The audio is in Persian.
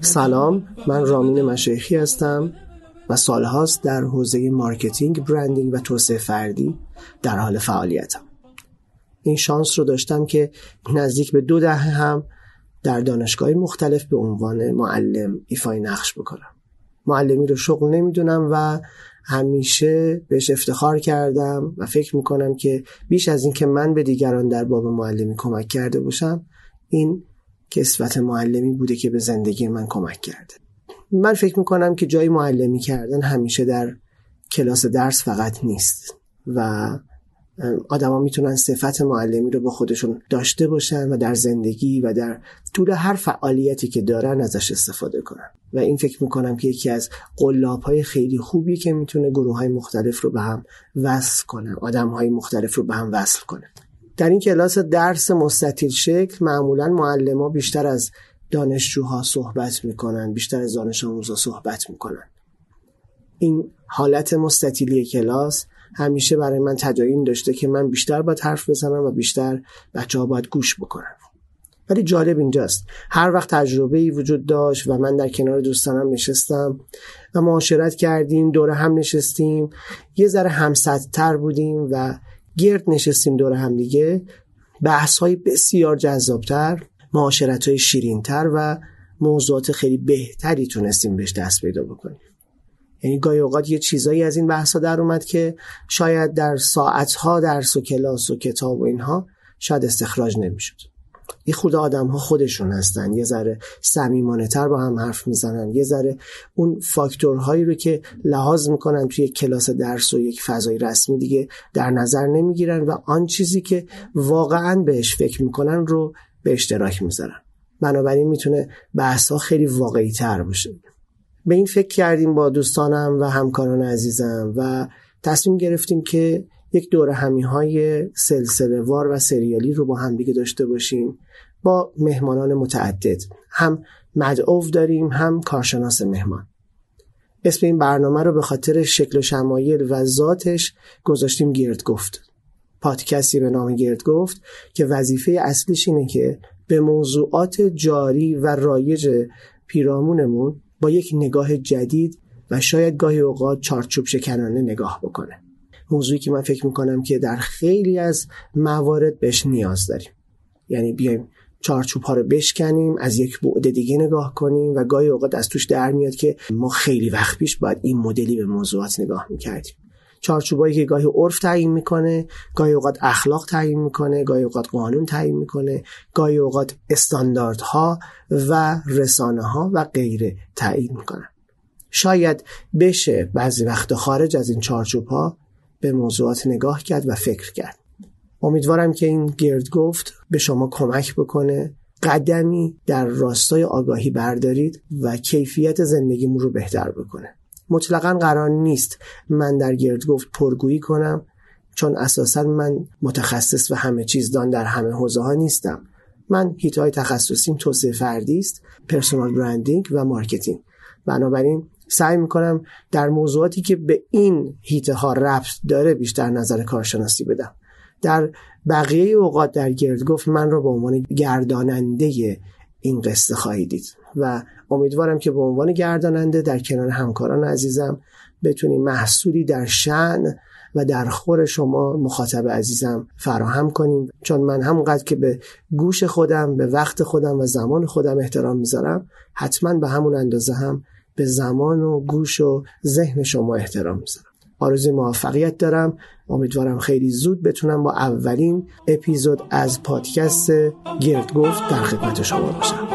سلام من رامین مشایخی هستم و سالهاست در حوزه marketing، branding و توسعه فردی در حال فعالیتم. این شانس رو داشتم که نزدیک به دو دهه هم در دانشگاه مختلف به عنوان معلم ایفای نقش بکنم. معلمی رو شغل نمی‌دونم و همیشه بهش افتخار کردم و فکر می‌کنم که بیش از اینکه من به دیگران در باب معلمی کمک کرده باشم این کسوت معلمی بوده که به زندگی من کمک کرده. من فکر می‌کنم که جای معلمی کردن همیشه در کلاس درس فقط نیست و آدما می‌تونن صفت معلمی رو با خودشون داشته باشن و در زندگی و در طول هر فعالیتی که دارن ازش استفاده کنن. و این فکر می‌کنم که یکی از قلاب های خیلی خوبی که می‌تونه گروه های مختلف رو به هم وصل کنه آدم های مختلف رو به هم وصل کنه. در این کلاس درس مستطیل شکل معمولا معلم بیشتر از دانشجوها صحبت می‌کنن بیشتر از دانش آموزها صحبت می‌کنن. این حالت مستطیلی کلاس همیشه برای من تداین داشته که من بیشتر باید حرف بزنم و بیشتر بچه ها باید گوش بکنن. ولی جالب اینجاست. هر وقت تجربه ای وجود داشت و من در کنار دوستانم نشستم و معاشرت کردیم دور هم نشستیم یه ذره همسدتر بودیم و گرد نشستیم دور هم دیگه بحث های بسیار جذابتر معاشرت های شیرینتر و موضوعات خیلی بهتری تونستیم بهش دست پیدا بکنیم. یعنی گاهی اوقات یه چیزایی از این بحثا در اومد که شاید در ساعتها درس و کلاس و کتاب و اینها شاید استخراج نمی‌شد. یه خود آدم ها خودشون هستن. یه ذره صمیمانه تر با هم حرف می‌زنن. یه ذره اون فاکتورهایی رو که لحاظ می‌کنن توی کلاس درس و یک فضای رسمی دیگه در نظر نمی‌گیرن و آن چیزی که واقعا بهش فکر می‌کنن رو به اشتراک می‌ذارن. بنابراین می‌تونه بحث ها خیلی واقعی تر باشه. به این فکر کردیم با دوستانم و همکاران عزیزم و تصمیم گرفتیم که یک دور همی های سلسله وار و سریالی رو با هم دیگه داشته باشیم با مهمانان متعدد. هم مدعو داریم هم کارشناس مهمان. اسم این برنامه رو به خاطر شکل و شمایل و ذاتش گذاشتیم گرد گفت. پادکستی به نام گرد گفت که وظیفه اصلیش اینه که به موضوعات جاری و رایج پیرامونمون با یک نگاه جدید و شاید گاهی اوقات چارچوب شکنانه نگاه بکنه. موضوعی که من فکر می‌کنم که در خیلی از موارد بهش نیاز داریم. یعنی بیایم چارچوب ها رو بشکنیم از یک بعد دیگه نگاه کنیم و گاهی اوقات از توش در میاد که ما خیلی وقت پیش باید این مدلی به موضوعات نگاه می‌کردیم. چارچوبایی که گاهی عرف تعیین می‌کنه گاهی اوقات اخلاق تعیین می‌کنه گاهی اوقات قانون تعیین می‌کنه گاهی اوقات استانداردها و رسانه ها و غیره تعیین می‌کنن. شاید بشه بعضی وقت خارج از این چارچوب ها به موضوعات نگاه کرد و فکر کرد. امیدوارم که این گرد گفت به شما کمک بکنه. قدمی در راستای آگاهی بردارید و کیفیت زندگیمون رو بهتر بکنه. مطلقا قرار نیست من در گرد گفت پرگویی کنم چون اساسا من متخصص و همه چیز دان در همه حوزه ها نیستم. من حیطه های تخصصیم توسعه فردی است personal branding و marketing. بنابراین سعی می‌کنم در موضوعاتی که به این هیته ها ربط داره بیشتر نظر کارشناسی بدم. در بقیه اوقات در گرد گفت من رو به عنوان گرداننده این قصه خواهید دید. و امیدوارم که به عنوان گرداننده در کنار همکاران عزیزم بتونیم محصولی در شن و در خور شما مخاطب عزیزم فراهم کنیم. چون من همونقدر که به گوش خودم به وقت خودم و زمان خودم احترام می‌ذارم حتما به همون اندازه هم به زمان و گوش و ذهن شما احترام می‌ذارم. آرزوی موفقیت دارم. امیدوارم خیلی زود بتونم با اولین اپیزود از پادکست گرد گفت در خدمت شما باشم.